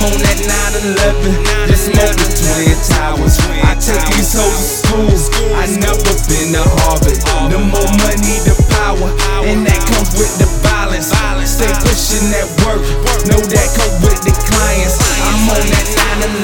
I'm on that 911, just smoking twin towers. I take these hoes to school. I never been to Harvard. The more money, the power, and that comes with the violence. Stay pushing that work, know that come with the clients. I'm on that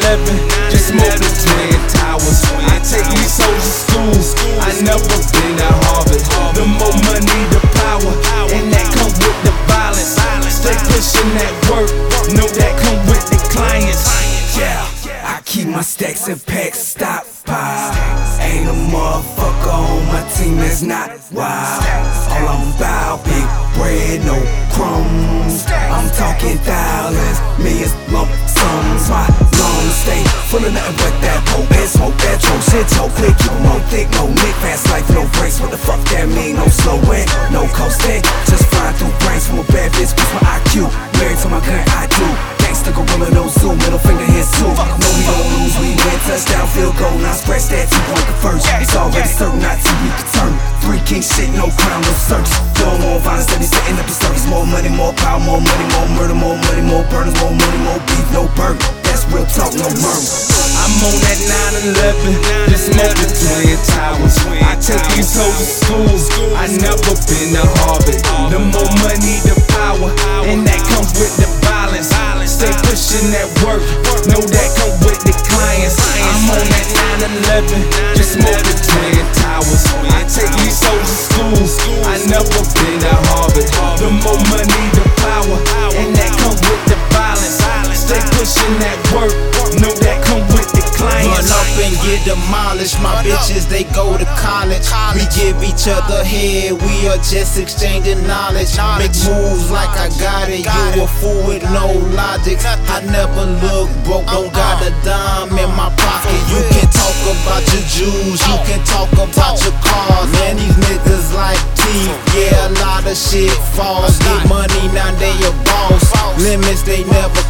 911, just smoking twin towers. I take these hoes to school. I never been to Harvard. The more money, the power, and that comes with the violence. Stay pushing that work, know that come with the clients. Yeah, I keep my stacks and packs stockpile. Ain't a motherfucker on my team that's not wild. All I'm about big bread, no crumbs. I'm talking thousands, millions, lump sums. My lungs stay full of nothing but that potent smoke, that choke shit, so keep 'em on thick, no nick, fast life, no brakes. What the fuck that mean? No slowing, no coasting, just flying through brains from a bad bitch. Cause my IQ married to my gun, I do. Gangsta gorilla, no zoom, middle finger here too. No, we don't lose, we win. Touchdown, field goal, now scratch that two point conversion. It's already certain, not to be concerned. Three king shit, no crown, no search. No more violence, steady setting up the circus. More money, more power, more money, more murder, more money, more burners, more money, more beef, no burger. That's real talk, no murmur. I'm on that 911, just smoking twin towers. I take these hoes to school. I never been to Harvard. The more money, the power, and that comes with the violence. Stay pushing that work, know that come with the clients. I'm on that 911, just smoking twin towers. I take these hoes to school. I never been to Harvard. The more money, the power, and that comes with the violence. Stay pushing that work, get demolished. My bitches, they go to college. We give each other head, we are just exchanging knowledge. Make moves like I got it. You a fool with no logic. I never look broke, don't got a dime in my pocket. You can talk about your Jews, you can talk about your cars. Man, these niggas like teeth. Yeah, a lot of shit falls. Get money, now they a boss. Limits they never.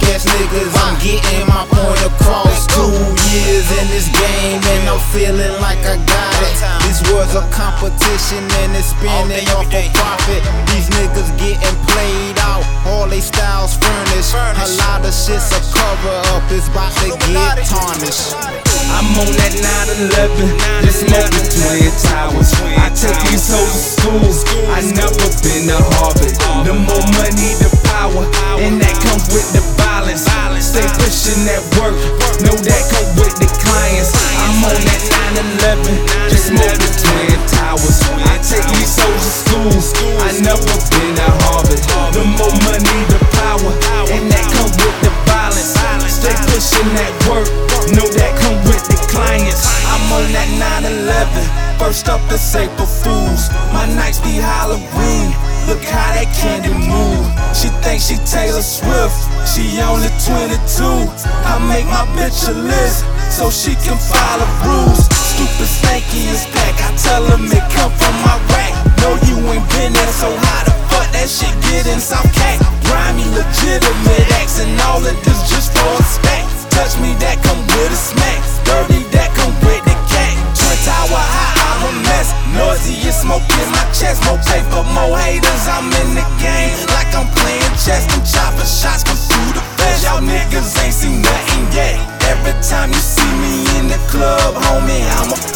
Tired fake ass niggas, I'm getting my point across. Two years in this game and I'm feeling like I got it. This was a competition and it's spinning off a profit. These niggas getting played out, all they styles furnished. A lot of shit's a cover up, it's about to get tarnished. I'm on that 911, just smoking twin towers. I take these hoes to school. I never been to Harvard. The 911, just smoking twin towers. I take these soldiers school. I never been at Harvard. The more money, the power, and that come with the violence. Stay pushing that work, know that come with the clients. I'm on that 911. First up is April Fools. My nights be Halloween. Look how that candy move. She thinks she Taylor Swift. She only 22. I make my bitch a list so she can follow rules. Stupid stanky is back. I tell them it come from my rack. No, you ain't been there, so how the fuck that shit get in South Cat? Grimy, legitimate acts, and all of this just for a stack. Touch me, that come with a smack. Dirty, that come with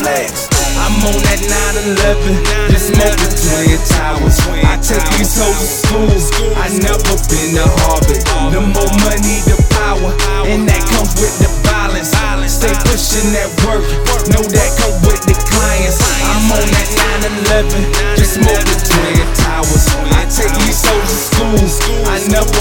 I'm on that 911, just smoking twin towers. I take these hoes to school. I never been to Harvard. The more money, the power, and that comes with the violence. Stay pushing that work, know that come with the clients. I'm on that 911, just smoking twin towers. I take these hoes to school. I never